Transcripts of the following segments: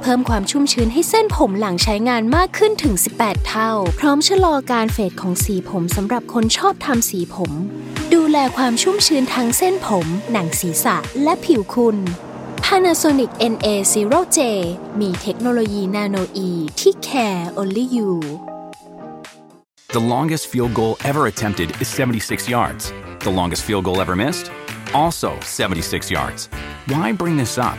เพิ่มความชุ่มชื้นให้เส้นผมหลังใช้งานมากขึ้นถึง 18 เท่า พร้อมชะลอการเฟดของสีผมสำหรับคนชอบทำสีผม ดูแลความชุ่มชื้นทั้งเส้นผม หนังศีรษะ และผิวคุณ Panasonic NA0J มีเทคโนโลยีนาโนอีที่ care only you The longest field goal ever attempted is 76 yards. The longest field goal ever missed? Also 76 yards. Why bring this up?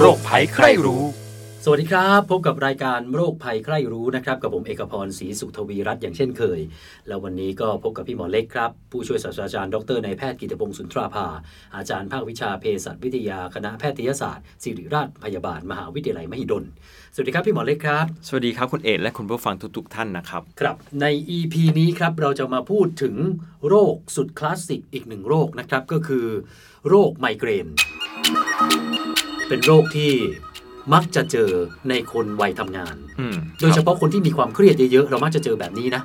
โรคภัยใครรู้ สวัสดีครับ พบกับรายการโรคภัยใครรู้นะครับ กับผมเอกพรศรีสุขทวีรัตน์อย่างเช่นเคย แล้ววันนี้ก็พบกับพี่หมอเล็กครับ ผู้ช่วยศาสตราจารย์ดรนายแพทย์กิตติพงศ์สุนทราภา อาจารย์ภาควิชาเภสัชวิทยาคณะแพทยศาสตร์ศิริราชพยาบาล มหาวิทยาลัยมหิดล สวัสดีครับพี่หมอเล็กครับ สวัสดีครับคุณเอกและคุณผู้ฟังทุกๆท่านนะครับ ครับ ใน EP นี้ครับเราจะมาพูดถึงโรคสุดคลาสสิกอีกหนึ่งโรคนะครับก็คือ โรคไมเกรน เป็นโรคที่มักจะเจอในคนวัยทำงานอืมโดยเฉพาะคนที่มีความเครียดเยอะๆ เรามักจะเจอแบบนี้นะ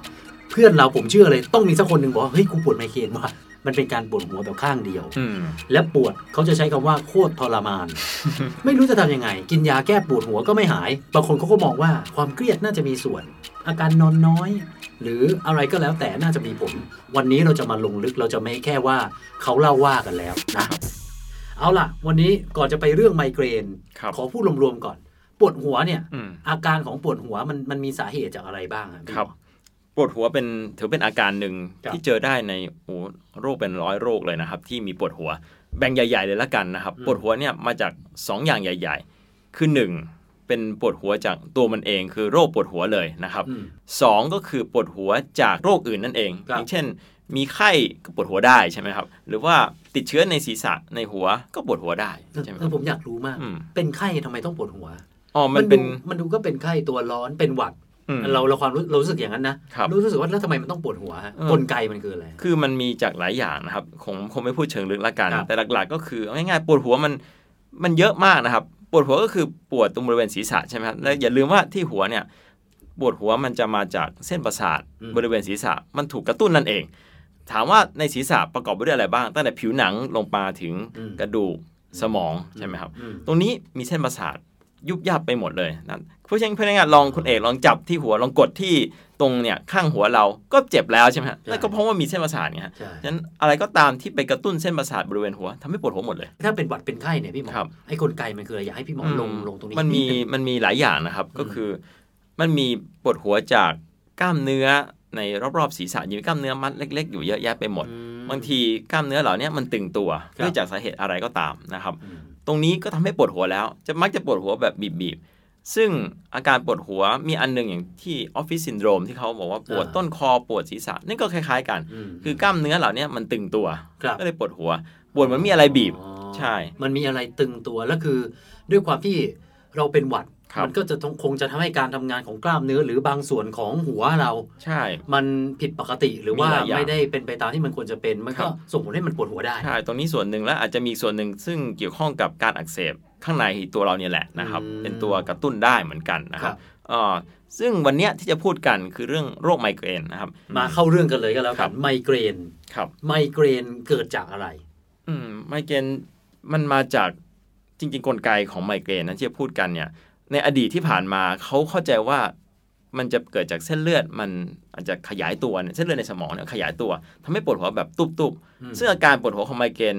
เพื่อนเราผมเชื่อเลย ต้องมีสักคนหนึ่งบอกว่าเฮ้ยกูปวดไมเกรนว่ะมันเป็นการปวดหัวแบบข้างเดียวอืมและปวดเขาจะใช้คำว่าโคตรทรมาน ไม่รู้จะทำยังไง กินยาแก้ปวดหัวก็ไม่หาย บางคนเขาก็มองว่าความเครียดน่าจะมีส่วน อาการนอนน้อย หรืออะไรก็แล้วแต่น่าจะมีผล วันนี้เราจะมาลงลึกเราจะไม่แค่ว่าเขาเล่าว่ากันแล้วนะ เอาล่ะ วันนี้ก่อนจะไปเรื่องไมเกรนครับขอพูดรวมๆก่อน ปวดหัวเนี่ยอืมอาการของปวดหัวมันมันมีสาเหตุจากอะไรบ้างอะพี่ครับ ปวดหัวเป็นถือเป็นอาการหนึ่งครับที่เจอได้ในโอ้โรคเป็นร้อยโรคเลยนะครับ ที่มีปวดหัวแบ่งใหญ่ ๆ เลยละกันนะครับ ปวดหัวเนี่ยมาจาก 2 อย่างใหญ่ ๆ คือ 1 เป็นปวดหัวจากตัวมันเองคือโรคปวดหัวเลยนะครับอืมสองก็คือปวดหัวจากโรคอื่นนั่นเองครับอย่างเช่น มีไข้ก็ปวดหัวได้ใช่ไหมครับ หรือว่าติดเชื้อในศีรษะในหัวก็ปวดหัวได้ใช่ไหมเอครัอบผมอยากรู้มากอืมเป็นไข้ทำไมต้องปวดหัวอ๋อมันเป็นดูมันดูก็เป็นไข้ตัวร้อนเป็นหวัดอืมเราเราความรู้เรารู้สึกอย่างนั้นนะครับรู้สึกว่าแล้วทำไมมันต้องปวดหัวฮะเออกลไกมันคืออะไรคือมันมีจากหลายอย่างนะครับคงคงไม่พูดเชิงลึกละกันครับแต่หลักๆ ก็คือเอาง่ายๆปวดหัวมันมันเยอะมากนะครับ ปวดหัวก็คือปวดตรงบริเวณศีรษะใช่ไหมครับและอย่าลืมว่าที่หัวเนี่ยปวดหัวมันจะมาจากเส้นประสาทอืมบริเวณศีรษะมันถูกกระตุ้นนั่นเอง ถามว่าในศีรษะประกอบไปด้วยอะไรบ้าง ตั้งแต่ผิวหนังลงมาถึงอืมกระดูกสมองใช่ไหมครับอืมตรงนี้มีเส้นประสาทยุบยับไปหมดเลยนะเพราะฉะนั้นเพราะฉะนั้นลองคุณเอกลองจับที่หัวลองกดที่ตรงเนี่ยข้างหัวเราก็เจ็บแล้วใช่ไหมฮะแล้วก็เพราะว่ามีเส้นประสาทเนี่ยฮะใช่ฉะนั้นอะไรก็ตามที่ไปกระตุ้นเส้นประสาทบริเวณหัวทำให้ปวดหัวหมดเลย ถ้าเป็นหวัดเป็นไข้เนี่ยพี่หมอครับไอ้กลไกมันคืออะไรอยากให้พี่หมอลงลงตรงนี้มันมีดนึงมันมีหลายอย่างนะครับก็คือ มันมีปวดหัวจากกล้ามเนื้อ ในรอบๆศีรษะอยู่กล้ามเนื้อมัดเล็ก ๆ อยู่เยอะแยะไปหมดอืมบางทีกล้ามเนื้อเหล่านี้มันตึงตัวครับด้วยจากสาเหตุอะไรก็ตามนะครับอืมตรงนี้ก็ทำให้ปวดหัวแล้ว จะมักจะปวดหัวแบบบีบๆซึ่งอาการปวดหัวมีอันหนึงอย่างที่ออฟฟิศซินโดรมที่เขาบอกว่าปวดอ่าต้นคอปวดศีรษะนี่ก็คล้ายๆกันอืมคือกล้ามเนื้อเหล่านี้มันตึงตัวครับก็เลยปวดหัว ปวดเหมือนมีอะไรบีบอ๋อใช่ มันมีอะไรตึงตัวแล้วคือ ด้วยความที่เราเป็นหวัดครับ มันก็จะต้องคงจะทำให้การทำงานของกล้ามเนื้อหรือบางส่วนของหัวเรา ใช่ มันผิดปกติหรือว่ามีหลายอย่างไม่ได้เป็นไปตามที่มันควรจะเป็น มันครัก็บส่งผลให้มันปวดหัวได้ ใช่ ตรงนี้ส่วนหนึ่งและอาจจะมีส่วนหนึ่งซึ่งเกี่ยวข้องกับการอักเสบข้างในตัวเราเนี่ยแหละนะครับอืมเป็นตัวกระตุ้นได้เหมือนกันนะครัครับบอ่าซึ่งวันเนี้ยที่จะพูดกันคือเรื่องโรคไมเกรนนะครับ มาเข้าเรื่องกันเลยก็แล้วครักันบไมเกรนครับ ไมเกรนเกิดจากอะไร อืมไมเกรนมันมาจากจริงๆกลไกของไมเกรนนะที่จะพูดกันเนี่ย ในอดีตที่ผ่านมาเขาเข้าใจว่ามันจะเกิดจากเส้นเลือดมันอาจจะขยายตัวเนี่ยเส้นเลือดในสมองเนี่ยขยายตัวทำให้ปวดหัวแบบตุบอืมๆซึ่งอาการปวดหัวของไมเกรน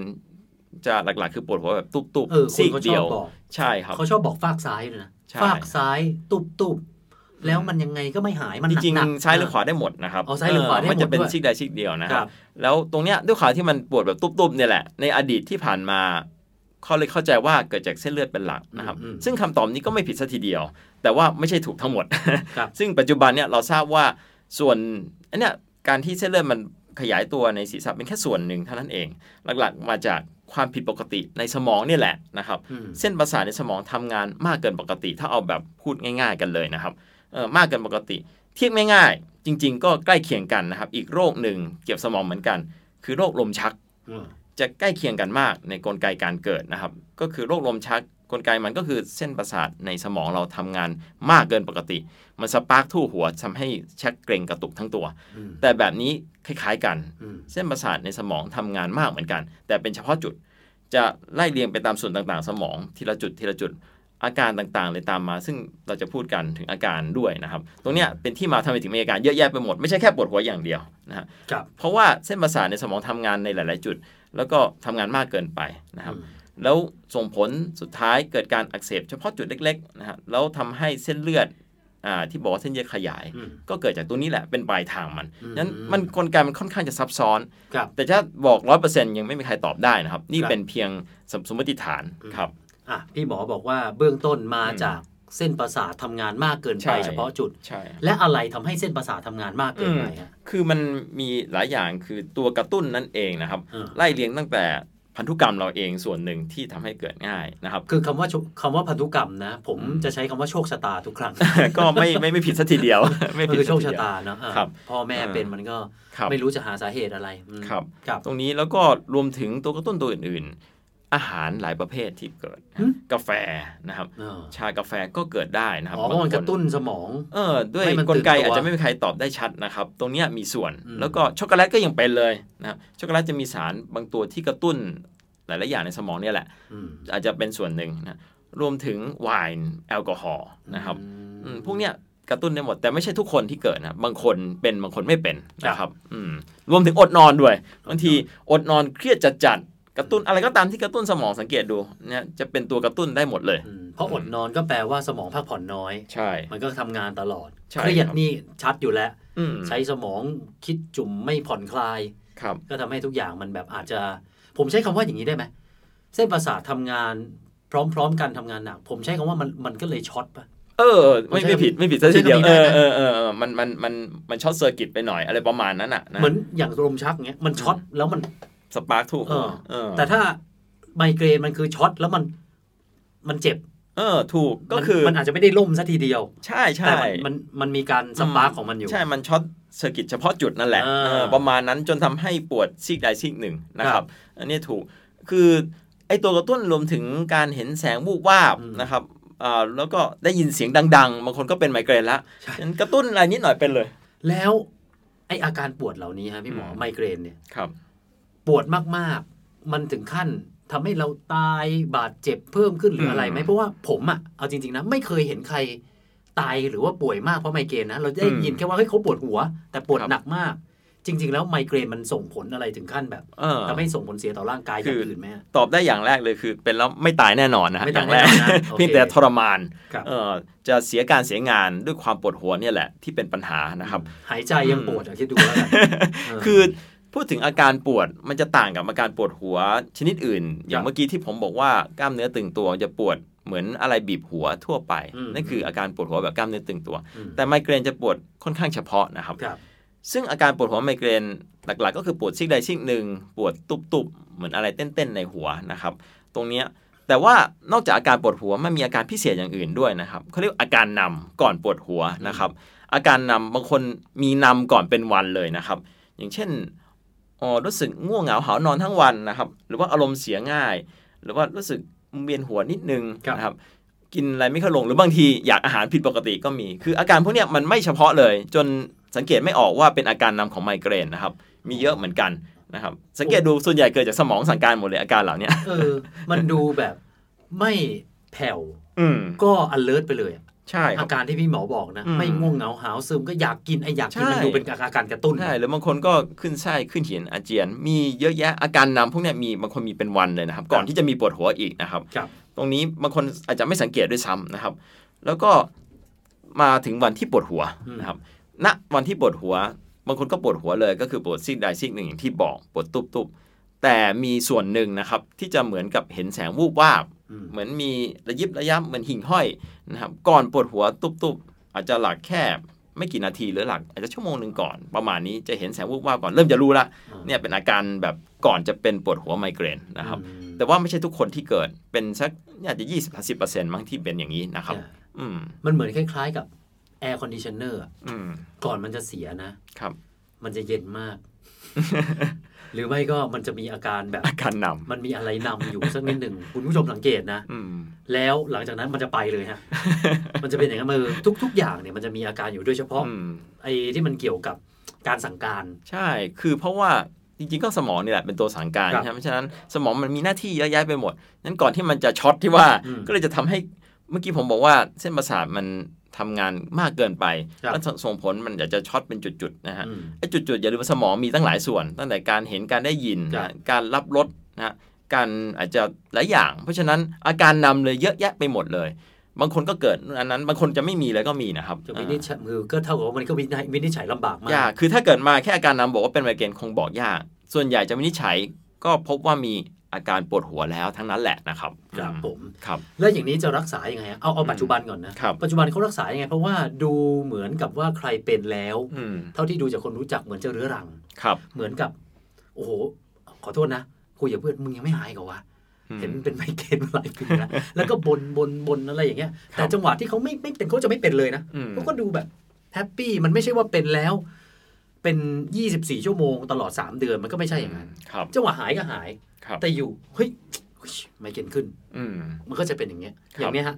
จะหลักๆ คือปวดหัวแบบตุบเออๆคนซีกเขาชเดีอยวบบอกใช่ครับเขาชอบบอกฟากซ้ายเลยนะใช่ฟากซ้ายตุบตุบแล้วมันยังไงก็ไม่หายมันจหนักริงหนักๆซ้ายหรือขวาได้หมดนะครับอ๋อซ้ายหรือขวาได้หมดมันจะเป็นด้วยซีกใดซีกเดียวนะคครัรับบแล้วตรงเนี้ยด้วยข่าวที่มันปวดแบบตุ๊บๆเนี่ยแหละในอดีตที่ผ่านมา เขาเลยเข้าใจว่าเกิดจากเส้นเลือดเป็นหลักนะครับอืมซึ่งคำตอบนี้ก็ไม่ผิดสัทีเดียว แต่ว่าไม่ใช่ถูกทั้งหมดครับซึ่งปัจจุบันเนี่ยเราทราบว่าส่วนอันเนี้ยการที่เส้นเลือดมันขยายตัวในศีรษะเป็นแค่ส่วนหนึ่งเท่านั้นเอง หลักๆ มาจากความผิดปกติในสมองเนี่ยแหละนะครับอืมเส้นประสาทในสมองทำงานมากเกินปกติ ถ้าเอาแบบพูดง่าย ๆ กันเลยนะครับเออมากเกินปกติ เทียบง่ายๆจริง ๆ ก็ใกล้เคียงกันนะครับ อีกโรคหนึ่งเกี่ยวกับสมองเหมือนกัน คือโรคลมชักอืม จะใกล้เคียงกันมากในกลไกการเกิดนะครับ ก็คือโรคลมชักกลไกมันก็คือเส้นประสาทในสมองเราทำงานมากเกินปกติ มัน spark ทั่วหัวทำให้ชักเกร็งกระตุกทั้งตัวอืมแต่แบบนี้คล้ายๆกันอืมเส้นประสาทในสมองทำงานมากเหมือนกัน แต่เป็นเฉพาะจุด จะไล่เรียงไปตามส่วนต่างๆ สมองทีละจุดทีละจุด อาการต่างๆ เลยตามมา ซึ่งเราจะพูดกันถึงอาการด้วยนะครับ ตรงเนี้ยเป็นที่มาทำไมถึงมีอาการเยอะแยะไปหมด ไม่ใช่แค่ปวดหัวอย่างเดียวนะฮะครับเพราะว่าเส้นประสาทในสมองทำงานในหลาย ๆ จุด แล้วก็ทำงานมากเกินไปนะครับอืมแล้วส่งผลสุดท้ายเกิดการอักเสบเฉพาะจุดเล็กๆนะฮะแล้วทำให้เส้นเลือดอ่าที่บอกว่าเส้นเลือดขยายอืมก็เกิดจากตัวนี้แหละเป็นปลายทางมันอืมนั้นมันกลไกมันค่อนข้างจะซับซ้อนครับแต่ถ้าบอกร้อยเปอร์เซ็นต์ยังไม่มีใครตอบได้นะครับ นี่ครับเป็นเพียงสมสมมติฐานอืมครับ อะพี่หมอบอกว่าเบื้องต้นมาอืมจากเส้นประสาททำงานมากเกินใช่ไปเฉพาะจุดใช่และอะไรทำให้เส้นประสาททำงานมากเกินไปฮะคือมันมีหลายอย่างคือตัวกระตุ้นนั่นเองนะครับอืมไล่เรียงตั้งแต่พันธุกรรมเราเองส่วนหนึ่งที่ทำให้เกิดง่ายนะครับ คือคำว่าโชคำว่าพันธุกรรมนะ ผมอืมจะใช้คำว่าโชคชะตาทุกครั้ง ก็ไม่ไม่ไม่ผิดสัทีเดียว ไม่ผิดคือโชคสัชะทีเดียวตาเนอะอะครับพ่อแม่เออเป็นมันก็ครับไม่รู้จะหาสาเหตุอะไรอืมครับครับ ตรงนี้แล้วก็รวมถึงตัวกระตุ้นตัวอื่นๆ อาหารหลายประเภทที่เกิดหึกาแฟนะครับเออชากาแฟก็เกิดได้นะครับอ๋อเพราะมันบางคกระตุ้นสมอง เออ ด้วยให้มันกลไกตื่นตัวอาจจะไม่มีใครตอบได้ชัดนะครับ ตรงเนี้ยมีส่วนอืมแล้วก็ช็อกโกแลตก็ยังเป็นเลยนะครับช็อกโกแลตจะมีสารบางตัวที่กระตุ้นหลายๆอย่างในสมองเนี่ยแหละอืมอาจจะเป็นส่วนหนึ่งนะรวมถึงไวน์แอลกอฮอล์นะครับอืมพวกเนี้ยกระตุ้นได้หมดแต่ไม่ใช่ทุกคนที่เกิดนะบางคนเป็นบางคนไม่เป็นนะครับอืมรวมถึงอดนอนด้วยบางทีอดนอนเครียดจัดๆ กระตุ้นอะไรก็ตามที่กระตุ้นสมองสังเกตดูเนี่ยจะเป็นตัวกระตุ้นได้หมดเลยอืมเพราะอดนอนก็แปลว่าสมองพักผ่อนน้อย ใช่ มันก็ทำงานตลอดใช่เครียดครับนี่ชัดอยู่แล้วอืมใช้สมองคิดจุ่มไม่ผ่อนคลายครับก็ทำให้ทุกอย่างมันแบบอาจจะ ผมใช้คำว่าอย่างนี้ได้ไหมเส้นประสาททำงานพร้อม ๆ กันทำงานหนัก ผมใช้คำว่ามันมันก็เลยช็อตปะเออไม่ไม่ผิดไม่ผิดซะทีเดียวใช่เอคำนี้ได้อไหมเออเออเออมันมันมันมัน short circuit ไปหน่อยอะไรประมาณนั้นอะนะเหมือนอย่างลมชักเงี้ยมันช็อตแล้วมัน spark ถูกเออเออแต่ถ้าไมเกรนมันคือช็อตแล้วมันมันเจ็บ เออ ถูกก็มันคือมันอาจจะไม่ได้ล่มซะทีเดียว ใช่ใช่แต่มันมันมันมีการ spark ของมันอยู่ ใช่มัน short circuit เฉพาะจุดนั่นแหละอ่าเออประมาณนั้นจนทำให้ปวดซีกใดซีกหนึ่งนะคครัรับบอันนี้ถูกคือไอตัวกระตุ้นรวมถึงการเห็นแสงวูบวาบอืมนะครับอ่าแล้วก็ได้ยินเสียงดัง ๆ บางคนก็เป็นไมเกรนละใช่งั้นกระตุ้นอะไรนิดหน่อยเป็นเลย แล้วไออาการปวดเหล่านี้ฮะพี่หมออืมไมเกรนเนี่ยครับ ปวดมากๆ มันถึงขั้นทำให้เราตายบาดเจ็บเพิ่มขึ้นหรืออะไรไหมอืมเพราะว่าผมอะเอาจริง ๆนะไม่เคยเห็นใครตายหรือว่าป่วยมากเพราะไมเกรนนะเราได้อืมยินแค่ว่าเฮ้ยเขาปวดหัว แต่ปวดครับหนักมาก จริง ๆ แล้วไมเกรนมันส่งผลอะไรถึงขั้นแบบเออทำให้ส่งผลเสียต่อร่างกายอย่างอื่นไหมฮะตอบได้อย่างแรกเลยคือ เป็นแล้วไม่ตายแน่นอนนะฮะไม่อตายย่างแรกแน่นอนนะโอเคเพียงแต่ทรมานครับเออจะเสียการเสียงานด้วยความปวดหัวเนี่ยแหละที่เป็นปัญหานะครับ หายใจยังปวดอะคิดดูแล้วกันเออคือ พูดถึงอาการปวดมันจะต่างกับอาการปวดหัวชนิดอื่น อย่าครังบเมื่อกี้ที่ผมบอกว่ากล้ามเนื้อตึงตัวจะปวดเหมือนอะไรบีบหัวทั่วไปอืมนั่นคืออาการปวดหัวแบบกล้ามเนื้อตึงตัวอืมแต่ไมเกรนจะปวดค่อนข้างเฉพาะนะครับครับ ซึ่งอาการปวดหัวไมเกรนหลักๆ ก็คือปวดซีกใดซีกหนึ่งปวดตุบๆเหมือนอะไรเต้นๆในหัวนะครับ ตรงเนี้ยแต่ว่านอกจากอาการปวดหัวมันมีอาการพิเศษอย่างอื่นด้วยนะครับเขาเรียกอาการนำก่อนปวดหัวนะครับ อาการนำบางคนมีนำก่อนเป็นวันเลยนะครับ อย่างเช่นอ๋อ รู้สึกง่วงเหงาหานอนทั้งวันนะครับ หรือว่าอารมณ์เสียง่าย หรือว่ารู้สึกเวียนหัวนิดนึงครับนะครับกินอะไรไม่ค่อยลงหรือบางทีอยากอาหารผิดปกติก็มี คืออาการพวกเนี้ยมันไม่เฉพาะเลย จนสังเกตไม่ออกว่าเป็นอาการนำของไมเกรนนะครับ มีเยอะเหมือนกันนะครับ สังเกตดูส่วนใหญ่เกิดจากสมองสั่งการหมดเลยอาการเหล่าเนี้ยเออมันดูแบบไม่แผ่วอืมก็ alert ไปเลยอะ ใช่ครัอาบการที่พี่หมอบอกนะอืมไม่ง่วงเหงาหาวซึมก็อยากกินไออยากกินใช่มันดูเป็นอาการกระตุ้นใช่หรือบางคนก็ขึ้นไส้ขึ้นเหียนอาเจียน มีเยอะแยะอาการนำพวกเนี้ยมีบางคนมีเป็นวันเลยนะครับ ก่อนที่จะมีปวดหัวอีกนะครับครับตรงนี้บางคนอาจจะไม่สังเกตด้วยซ้ำนะครับ แล้วก็มาถึงวันที่ปวดหัวอืมนะครับ ณวันที่ปวดหัว บางคนก็ปวดหัวเลย ก็คือปวดซีกใดซีกหนึ่งอย่างที่บอกปวดตุบๆแต่มีส่วนหนึ่งนะครับที่จะเหมือนกับเห็นแสงวูบวาบอืม เหมือนมีระยิบระยับเหมือนหิ่งห้อยนะครับ ก่อนปวดหัวตุบๆ อาจจะหลักแค่ไม่กี่นาทีหรือหลัก อาจจะชั่วโมงหนึ่งก่อน ประมาณนี้จะเห็นแสงวูบวาบก่อนเริ่มจะรู้ละอ่าเนี่ยเป็นอาการแบบก่อนจะเป็นปวดหัวไมเกรนนะครับอืมแต่ว่าไม่ใช่ทุกคนที่เกิดเป็นสักอาจจะยี่สิบสิบเปอร์เซ็นต์มั้งที่เป็นอย่างนี้นะครับเนี่ยอืมมันเหมือนคล้ายๆกับ air conditioner อืมก่อนมันจะเสียนะครับ มันจะเย็นมาก หรือไม่ก็มันจะมีอาการแบบอาการมันมีอะไรนำอยู่สักนิดหนึ่งคุณผู้ชมสังเกตนะอืมแล้วหลังจากนั้นมันจะไปเลยฮะมันจะเป็นอย่างนั้นมือทุกทุกอย่างเนี่ยมันจะมีอาการอยู่โดยเฉพาะอืมไอ้ที่มันเกี่ยวกับการสั่งการ ใช่ คือเพราะว่าจริงๆก็สมองนี่แหละเป็นตัวสั่งการครับใช่ไหมเพราะฉะนั้นสมองมันมีหน้าที่เยอะแยะไปหมดนั้นก่อนที่มันจะช็อตที่ว่าอืมก็เลยจะทำให้เมื่อกี้ผมบอกว่าเส้นประสาทมัน ทำงานมากเกินไปครับแล้วส่งผลมันอยากจะช็อตเป็นจุดๆนะฮะอืมไอ้จุดๆอย่าลืมว่าสมองมีตั้งหลายส่วน ตั้งแต่การเห็นการได้ยินครับนะการรับรสนะฮะการอาจจะหลายอย่าง เพราะฉะนั้นอาการนำเลยเยอะแยะไปหมดเลย บางคนก็เกิดอันนั้น บางคนจะไม่มีเลยก็มีนะครับจะวินิจฉัยมือก็เท่ากับว่ามันก็วินิจวินิจฉัยลำบากมากากคือถ้าเกิดมาแค่อาการนำบอกว่าเป็นไมเกรนคงบอกยาก ส่วนใหญ่จะวินิจฉัยก็พบว่ามี อาการปวดหัวแล้วทั้งนั้นแหละนะครับครับอืผมครับแล้วอย่างนี้จะรักษายังไงฮะเอาเอาปัจจุบันก่อนนะครับปัจจุบันเขารักษายังไง เพราะว่าดูเหมือนกับว่าใครเป็นแล้วอืมเท่าที่ดูจากคนรู้จักเหมือนจะเรื้อรังครับเหมือนกับ โอ้โห ขอโทษนะคุยกับเพื่อนมึงยังไม่หายกับวะอืมเห็นเป็นไมเกรนมาหลายปีแล้วแล้วก็บนบนบนอะไรอย่างเงี้ยครับแต่จังหวะที่เขาไม่ไม่เป็นเขาจะไม่เป็นเลยนะอืมเขาก็ดูแบบhappy มันไม่ใช่ว่าเป็นแล้ว เป็น 24 ชั่วโมงตลอด 3 เดือนมันก็ไม่ใช่อย่างนั้นครับจังหวะหายก็หายครับ แต่อยู่เฮ้ยไมเกรนขึ้น อืมมันก็จะเป็นอย่างเงี้ยครับอย่างเนี้ยฮะ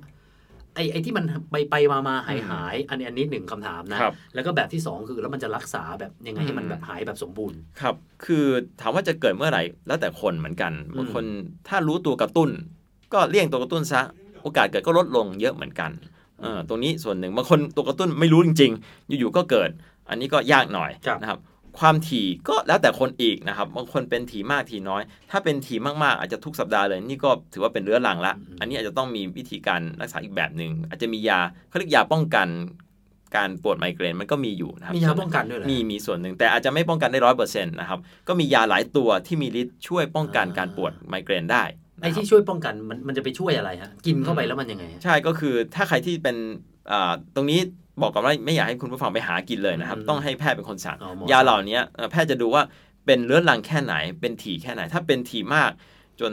ไอ้ไอ้ที่มันไปไปมามาหายอืมหายอันนี้อันนี้หนึ่งคำถามนะครับแล้วก็แบบที่สองคือแล้วมันจะรักษาแบบยังไงให้มันอืมแบบหายแบบสมบูรณ์ ครับ คือถามว่าจะเกิดเมื่อไหร่ แล้วแต่คนเหมือนกันบางคนถ้ารู้ตัวกระตุ้น ก็เลี่ยงตัวกระตุ้นซะ โอกาสเกิดก็ลดลงเยอะเหมือนกันเออตรงนี้ส่วนหนึ่งบางคนตัวกระตุ้นไม่รู้จริง ๆ อยู่ๆก็เกิด อันนี้ก็ยากหน่อยครับนะครับ ความถี่ก็แล้วแต่คนอีกนะครับบางคนเป็นถี่มากถี่น้อย ถ้าเป็นถี่มากๆ อาจจะทุกสัปดาห์เลย นี่ก็ถือว่าเป็นเรื้อรังละ อันนี้อาจจะต้องมีวิธีการรักษาอีกแบบหนึ่งอาจจะมียาเขาเรียกยาป้องกันการปวดไมเกรนมันก็มีอยู่นะครับมียาป้องกันด้วยเหรอมีมีส่วนหนึ่งแต่อาจจะไม่ป้องกันได้ร้อยเปอร์เซ็นต์นะครับก็มียาหลายตัวที่มีฤทธิ์ช่วยป้องกันอ่าการปวดไมเกรนได้ไอ้นะครับที่ช่วยป้องกันมันมันจะไปช่วยอะไรฮะกินเข้าไปแล้วมันยังไงฮะใช่ก็คือถ้าใครที่เป็นอ่าตรงนี้ บอกก่อนว่าไม่อยากให้คุณผู้ฟังไปหากินเลยนะครับอืมต้องให้แพทย์เป็นคนสั่งอ๋อหมอยาเหล่านี้เอ่อแพทย์จะดูว่าเป็นเรื้อรังแค่ไหน เป็นถี่แค่ไหน ถ้าเป็นถี่มากจน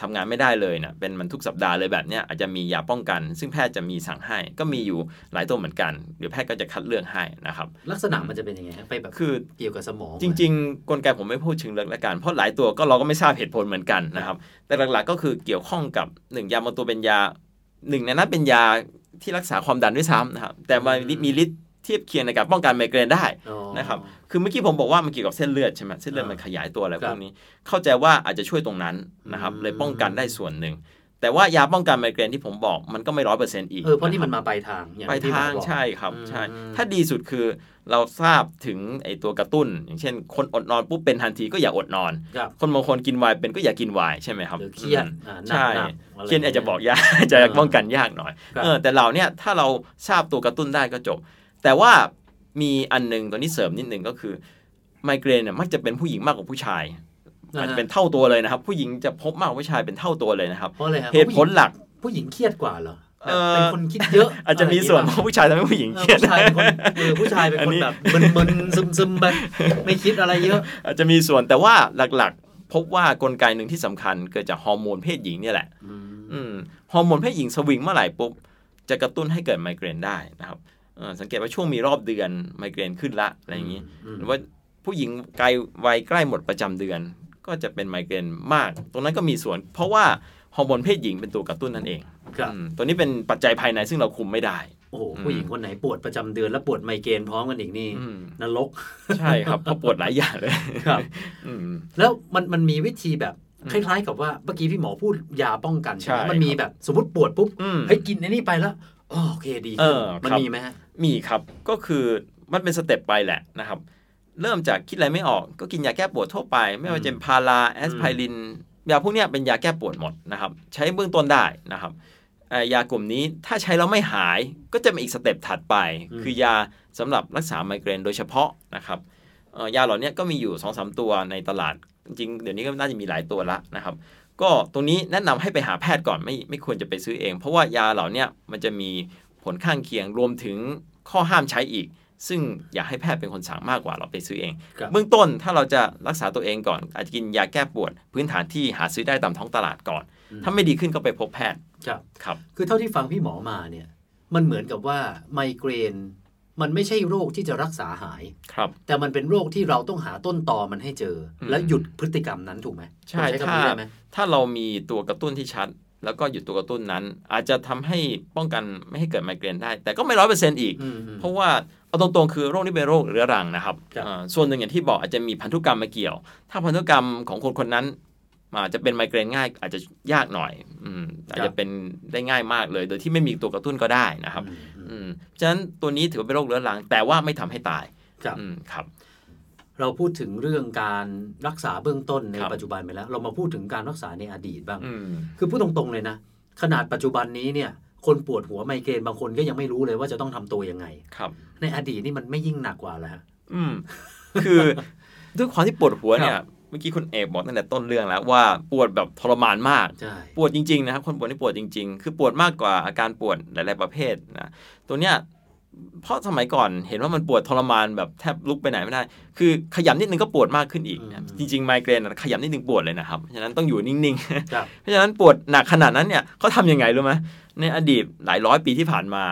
ทำงานไม่ได้เลยนะเป็นมันทุกสัปดาห์เลยแบบเนี้ยอาจจะมียาป้องกัน ซึ่งแพทย์จะมีสั่งให้ ก็มีอยู่หลายตัวเหมือนกันเดี๋ยวแพทย์ก็จะคัดเลือกให้นะครับ ลักษณะมันจะเป็นยังไงฮะไปแบบคือเกี่ยวกับสมอง จริง ๆ กลไกผมไม่พูดถึงเรื่องละกันเพราะหลายตัวก็เราก็ไม่ทราบเหตุผลเหมือนกันนะครับ แต่หลักๆก็คือเกี่ยวข้องกับหนึ่งยาบางตัวเป็นยาหนึ่งในนั้นเป็นยา ที่รักษาความดันด้วยซ้ำนะครับแต่มันมีฤทธิ์เทียบเคียงในการป้องกันไมเกรนได้อ๋อนะครับคือเมื่อกี้ผมบอกว่ามันเกี่ยวกับเส้นเลือดใช่ไหมเส้นเลือดมันขยายตัวอะไรคพรับวกนี้เข้าใจว่าอาจจะช่วยตรงนั้นนะครับอืมเลยป้องกันได้ส่วนหนึ่งแต่ว่ายาป้องกันไมเกรนที่ผมบอกมันก็ไม่ร้อยเปอร์เซ็นต์อีกเออเพราะนี่คมับนมาปลายทางอย่างไปที่หมอทางบอกใช่ครับใช่อืมถ้าดีสุดคือ เราทราบถึงไอตัวกระตุ้น อย่างเช่น คนอดนอนปุ๊บเป็นทันทีก็อย่าอดนอนครับคนบางคนกินไวน์เป็นก็อย่ากินไวน์ใช่ไหมครับหรือเครียดมอ่าหนักใช่หนักอะไรเครียดอาจจะบอกยากจะเออป้องกันยากหน่อยครับเออแต่เราเนี่ยถ้าเราทราบตัวกระตุ้นได้ก็จบ แต่ว่ามีอันหนึงตัวนี้เสริมนิดหนึ่งก็คือไมเกรนเนี่ยมักจะเป็นผู้หญิงมากกว่าผู้ชายนะฮะอาจจะเป็นเท่าตัวเลยนะครับ ผู้หญิงจะพบมากกว่าผู้ชายเป็นเท่าตัวเลยนะครับเพราะอะไรฮะเหตุผลหลักผู้หญิงเครียดกว่าเหรอ เอ่อเป็นคนคิดเยอะ อาจจะมีส่วนอเพไรอย่างราะผู้ชายทำให้ผู้หญิงเงี้ยเครียดเออผู้ชายเป็นคนเออผู้ชายเป็นอันคนนี้แบบมึนๆซึมๆไปไม่คิดอะไรเยอะ อาจจะมีส่วนแต่ว่าหลักๆ พบว่ากลไกหนึ่งที่สำคัญเกิดจากฮอร์โมนเพศหญิงเนี่ยแหละอืมฮอร์โมนเพศหญิงสวิงเมื่อไหร่ปุ๊บจะกระตุ้นให้เกิดไมเกรนได้นะครับเออสังเกตว่าช่วงมีรอบเดือนไมเกรนขึ้นละอะไรอย่างนี้อืมหรือว่าผู้หญิงไกลวัยใกล้หมดประจำเดือน ก็จะเป็นไมเกรนมาก ตรงนั้นก็มีส่วน เพราะว่าฮอร์โมนเพศหญิงเป็นตัวกระตุ้นนั่นเอง ครับอืมตัวนี้เป็นปัจจัยภายในซึ่งเราคุมไม่ได้ โอ้โหผู้หญิงคนไหนปวดประจำเดือนแล้วปวดไมเกรนพร้อมกันอีกนี่อืมนรก ใช่ครับเพราะปวดหลายอย่างเลยครับอืมแล้วมันมันมีวิธีแบบอืมคล้ายๆกับว่าเมื่อกี้พี่หมอพูดยาป้องกันใช่ไหมใช่มันมีแบบสมมติปวดปุ๊บอืมเฮ้ยกินไอ้นี่ไปแล้วอ๋อโอเคดีเอขึ้นอมันครับมีไหมฮะมีครับก็คือมันเป็น step ไปแหละนะครับ เริ่มจากคิดอะไรไม่ออกก็กินยาแก้ปวดทั่วไป ไม่ว่าจะเป็นพาราแอสไพรินยาพวกเนี้ยเป็นยาแก้ปวดหมดนะครับ ใช้เบื้องต้นได้นะครับอ่า ยากลุ่มนี้ถ้าใช้แล้วไม่หายก็จะมีอีกสเต็ปถัดไปอืมคือยาสำหรับรักษาไมเกรนโดยเฉพาะนะครับเอ่อยาเหล่านี้ก็มีอยู่2อสตัวในตลาด จริงๆเดี๋ยวนี้ก็น่าจะมีหลายตัวละนะครับ ก็ตรงนี้แนะนำให้ไปหาแพทย์ก่อนไม่ไม่ควรจะไปซื้อเอง เพราะว่ายาเหล่าเนี้ยมันจะมีผลข้างเคียงรวมถึงข้อห้ามใช้อีก ซึ่งอยากให้แพทย์เป็นคนสั่งมากกว่าเราไปซื้อเองครับเบื้องต้นถ้าเราจะรักษาตัวเองก่อน อาจจะกินยาแก้ปวด พื้นฐานที่หาซื้อได้ตามท้องตลาดก่อน ถ้าไม่ดีขึ้นก็ไปพบแพทย์ครับครับ คือเท่าที่ฟังพี่หมอมาเนี่ย มันเหมือนกับว่าไมเกรน มันไม่ใช่โรคที่จะรักษาหายครับ แต่มันเป็นโรคที่เราต้องหาต้นตอมันให้เจออมและหยุดพฤติกรรมนั้นถูกไหมใช่ผมคำถ้านี้ได้ไหมถ้าเรามีตัวกระตุ้นที่ชัด แล้วก็หยุดตัวกระตุ้นนั้น อาจจะทำให้ป้องกันไม่ให้เกิดไมเกรนได้ แต่ก็ไม่ร้อยเปอร์เซ็นต์อีกอืมอืมเพราะว่าเอาตรงๆคือโรคนี้เป็นโรคเรื้อรังนะครับครับอ่าส่วนหนึ่งอย่างที่บอกอาจจะมีพันธุกรรมมาเกี่ยว ถ้าพันธุกรรมของคนคนนั้น อาจจะเป็นไมเกรนง่าย อาจจะยากหน่อย อืมอาจจะเป็นได้ง่ายมากเลย โดยที่ไม่มีตัวกระตุ้นก็ได้นะครับ อืมอืมอืมฉะนั้นตัวนี้ถือว่าเป็นโรคเรื้อรัง แต่ว่าไม่ทำให้ตายครับอืมครับ เราพูดถึงเรื่องการรักษาเบื้องต้นในครับปัจจุบันไปแล้ว เรามาพูดถึงการรักษาในอดีตบ้างอืมคือพูดตรงๆเลยนะขนาดปัจจุบันนี้เนี่ย คนปวดหัวไมเกรนบางคนก็ยังไม่รู้เลยว่าจะต้องทำตัวยังไงครับ ในอดีตนี่มันไม่ยิ่งหนักกว่าแล้วฮะอืม คือด้วยความที่ปวดหัวเนี่คยรับเมื่อกี้คุณเอกบอกตั้งแต่ต้นเรื่องแล้วว่าปวดแบบทรมานมากใช่ปวดจริงๆนะครับ คนปวดนี่ปวดจริง ๆ คือปวดมากกว่าอาการปวดหลาย ๆประเภทนะตัวเนี้ยเพราะสมัยก่อนเห็นว่ามันปวดทรมานแบบแทบลุกไปไหนไม่ได้ คือขยับนิดนึงก็ปวดมากขึ้นอีกนะจริงๆไมเกรนอะขยับนิดนึงปวดเลยนะครับฉะนั้นต้องอยู่นิ่งๆครับเพราะฉะนั้นปวดหนักขนาดนั้นเนี่ยเขาทำยังไงรู้ไหมในอดีตหลายร้อยปีที่ผ่านมา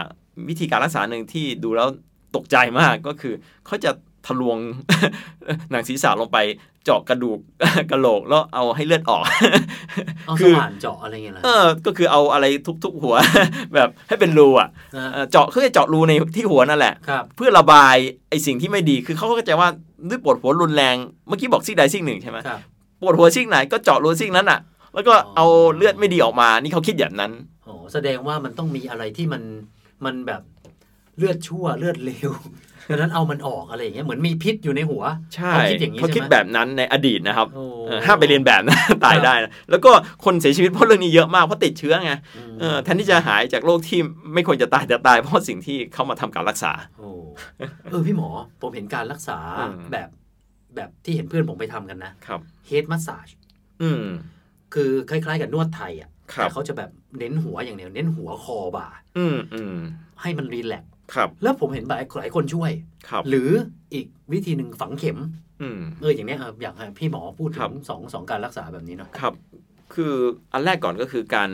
วิธีการรักษาหนึ่งที่ดูแล้วตกใจมากก็คือเขาจะ ทะลวงหนังศีรษะลงไปเจาะกระดูกกระโหลกแล้วเอาให้เลือดออกเอาคืสอว่านเจาะอะไรเงี้ยเหรอเออก็คือเอาอะไรทุบๆหัว แบบให้เป็นรูอะนะเออเจาะเพื่อเจาะรูในที่หัวนั่นแหละครับเพื่อระบายไอ้สิ่งที่ไม่ดีคือเขาก็เข้าใจว่าด้วยปวดหัวรุนแรงเมื่อกี้บอกซีกใดซีกหนึ่งใช่ไหมครับปวดหัวซีกไหนก็เจาะรูซีกนั้นอะ แล้วก็เอาเลือดไม่ดีออกมา นี่เขาคิดอย่างนั้นโอ้แสดงว่ามันต้องมีอะไรที่มันมันแบบเลือดชั่วเลือดเลว ดังนั้นเอามันออกอะไรอย่างเงี้ยเหมือนมีพิษอยู่ในหัวใช่เขาคิดอย่างนี้เขาใช่คิดไหมแบบนั้นในอดีตนะครับโอ้เออห้ามไปเรียนแบบนะตายได้นะแล้วก็คนเสียชีวิตเพราะเรื่องนี้เยอะมากเพราะติดเชื้อไงมเออแทนที่จะหายจากโรคที่ไม่ควรจะตายแต่ตายเพราะสิ่งที่เข้ามาทำการรักษาโอ้เออพี่หมอผมเห็นการรักษาอืมแบบแบบที่เห็นเพื่อนผมไปทำกันนะครับเฮดมัสซาจอืมคือคล้าย ๆ กับนวดไทยอะครับแต่เขาจะแบบเน้นหัวอย่างเดียวเน้นหัวคอบ่าอืมอืมให้มันรีแลกซ์ ครับ แล้วผมเห็นหลายหลายคนช่วยครับหรืออีกวิธีหนึ่งฝังเข็มอืมเอออย่างเนี้ยเอออยากให้พี่หมอพูดถึครับงสองสองการรักษาแบบนี้เนาะครับ คืออันแรกก่อนก็คือการ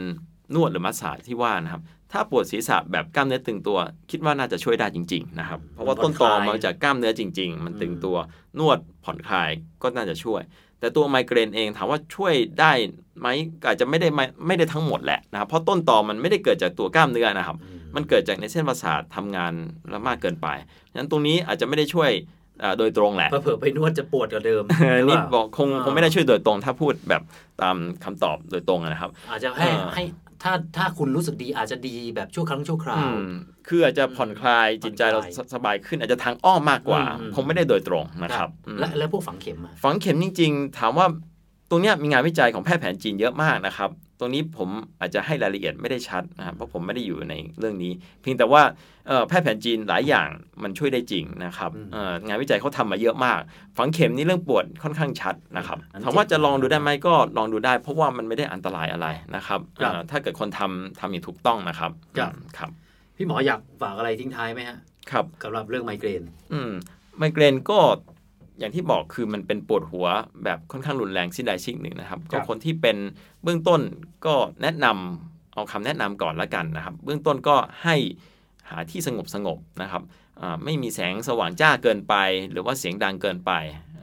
นวดหรือมัสสาจที่ว่านะครับ ถ้าปวดศีรษะแบบกล้ามเนื้อตึงตัว คิดว่าน่าจะช่วยได้จริง ๆ นะครับ เพราะว่าต้นตอมาจากกล้ามเนื้อจริง ๆ มันตึงตัวนวดผ่อนคลายก็น่าจะช่วย แต่ตัวไมเกรนเองถามว่าช่วยได้ไหมก็อาจจะไม่ได้ไม่ไม่ได้ทั้งหมดแหละนะครับเพราะต้นตอมันไม่ได้เกิดจากตัวกล้ามเนื้อนะครับ มันเกิดจากในเส้นประสาททำงานแล้วมากเกินไปฉะนั้นตรงนี้อาจจะไม่ได้ช่วยเอ่อโดยตรงแหละเผื่อๆไปนวดจะปวดกว่าเดิมอันนี้บอกคงอ่าคงไม่ได้ช่วยโดยตรง ถ้าพูดแบบตามคำตอบโดยตรงนะครับ อาจจะให้เออให้ถ้าถ้าคุณรู้สึกดีอาจจะดีแบบชั่วครั้งชั่วคราวอืมคืออาจจะผ่อนคลายจิตใจเราผ่อนคลายสบายขึ้นอาจจะทางอ้อมมากกว่าอืมคงไม่ได้โดยตรงนะครับอืมและและพวกฝังเข็มอะฝังเข็มจริง ๆ ถามว่าตรงเนี้ยมีงานวิจัยของแพทย์แผนจีนเยอะมากนะครับ ตรงนี้ผมอาจจะให้รายละเอียดไม่ได้ชัดนะครับเพราะผมไม่ได้อยู่ในเรื่องนี้ เพียงแต่ว่าเอ่อแพทย์แผนจีนหลายอย่างมันช่วยได้จริงนะครับเอ่องานวิจัยเขาทำมาเยอะมาก ฝังเข็มนี่เรื่องปวดค่อนข้างชัดนะครับถามว่าจะลองดูได้ไหมก็ลองดูได้ เพราะว่ามันไม่ได้อันตรายอะไรนะครับเอ่อถ้าเกิดคนทำทำอย่างถูกต้องนะครับอืมครับพี่หมออยากฝากอะไรทิ้งท้ายไหมฮะครับสำหรับเรื่องไมเกรน อืมไมเกรนก็ อย่างที่บอกคือมันเป็นปวดหัวแบบค่อนข้างรุนแรงสิ่งใดสิ่งหนึ่งนะครับ ก็คนที่เป็นเบื้องต้นก็แนะนำเอาคำแนะนำก่อนละกันนะครับ เบื้องต้นก็ให้หาที่สงบสงบๆนะครับอ่าไม่มีแสงสว่างจ้าเกินไป หรือว่าเสียงดังเกินไป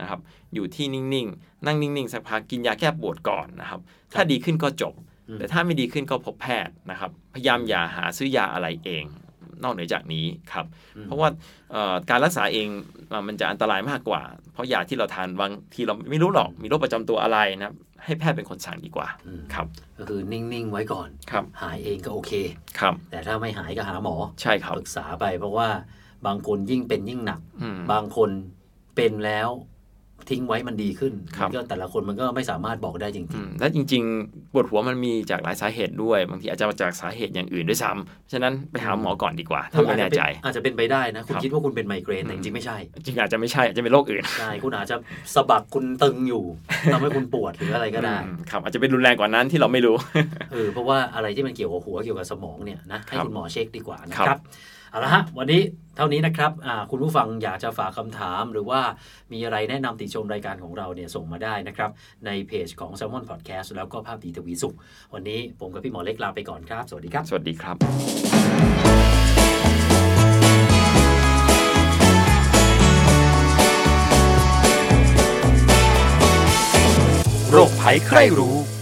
นะครับ อยู่ที่นิ่งๆ นั่งนิ่งๆ สักพักกินยาแก้ปวดก่อนนะครับ ถ้าดีขึ้นก็จบอืมแต่ถ้าไม่ดีขึ้นก็พบแพทย์นะครับ พยายามอย่าหาซื้อยาอะไรเอง นอกเหนือจากนี้ครับ เพราะว่าเอ่อการรักษาเองเอ่อมันจะอันตรายมากกว่า เพราะยาที่เราทานบางทีเราไม่รู้หรอกมีโรคประจำตัวอะไรนะครับให้แพทย์เป็นคนสั่งดีกว่าอืมครับก็คือนิ่ง ๆ ไว้ก่อนครับหายเองก็โอเคครับแต่ถ้าไม่หายก็หาหมอใช่ครับปรึกษาไปเพราะว่าบางคนยิ่งเป็นยิ่งหนักอืมบางคนเป็นแล้ว ทิ้งไว้มันดีขึ้นครับมันก็แต่ละคนมันก็ไม่สามารถบอกได้จริงอืมและจริง ๆ ปวดหัวมันมีจากหลายสาเหตุด้วย บางทีอาจจะมาจากสาเหตุอย่างอื่นด้วยซ้ำฉะนั้นไปหาหมอก่อนดีกว่าๆถ้าไม่แน่ใจ อาจจะเป็นไปได้นะ คุณครับคิดว่าคุณเป็นไมเกรนแต่อืจมริงๆไม่ใช่ จริงอาจจะไม่ใช่อาจจะเป็นโรคอื่นใช่คุณอาจจะสะบักคุณตึงอยู่ทำให้คุณปวดหรืออะไรก็ได้อืมครับอาจจะเป็นรุนแรงกว่านั้นที่เราไม่รู้เออเพราะว่าอะไรที่มันเกี่ยวกับหัวเกี่ยวกับสมองเนี่ยนะให้ครับคุณหมอเช็คดีกว่านะคครัรับบ เอาละฮะวันนี้เท่านี้นะครับอ่าคุณผู้ฟังอยากจะฝากคำถาม หรือว่ามีอะไรแนะนำติชมรายการของเราเนี่ยส่งมาได้นะครับ ในเพจของ s ซ l m o n Podcast แล้วก็ภาพดีทวีสุข วันนี้ผมกับพี่หมอเล็กลาไปก่อนครับ สวัสดีครับ สวัสดีครับโรคภัยใครรู้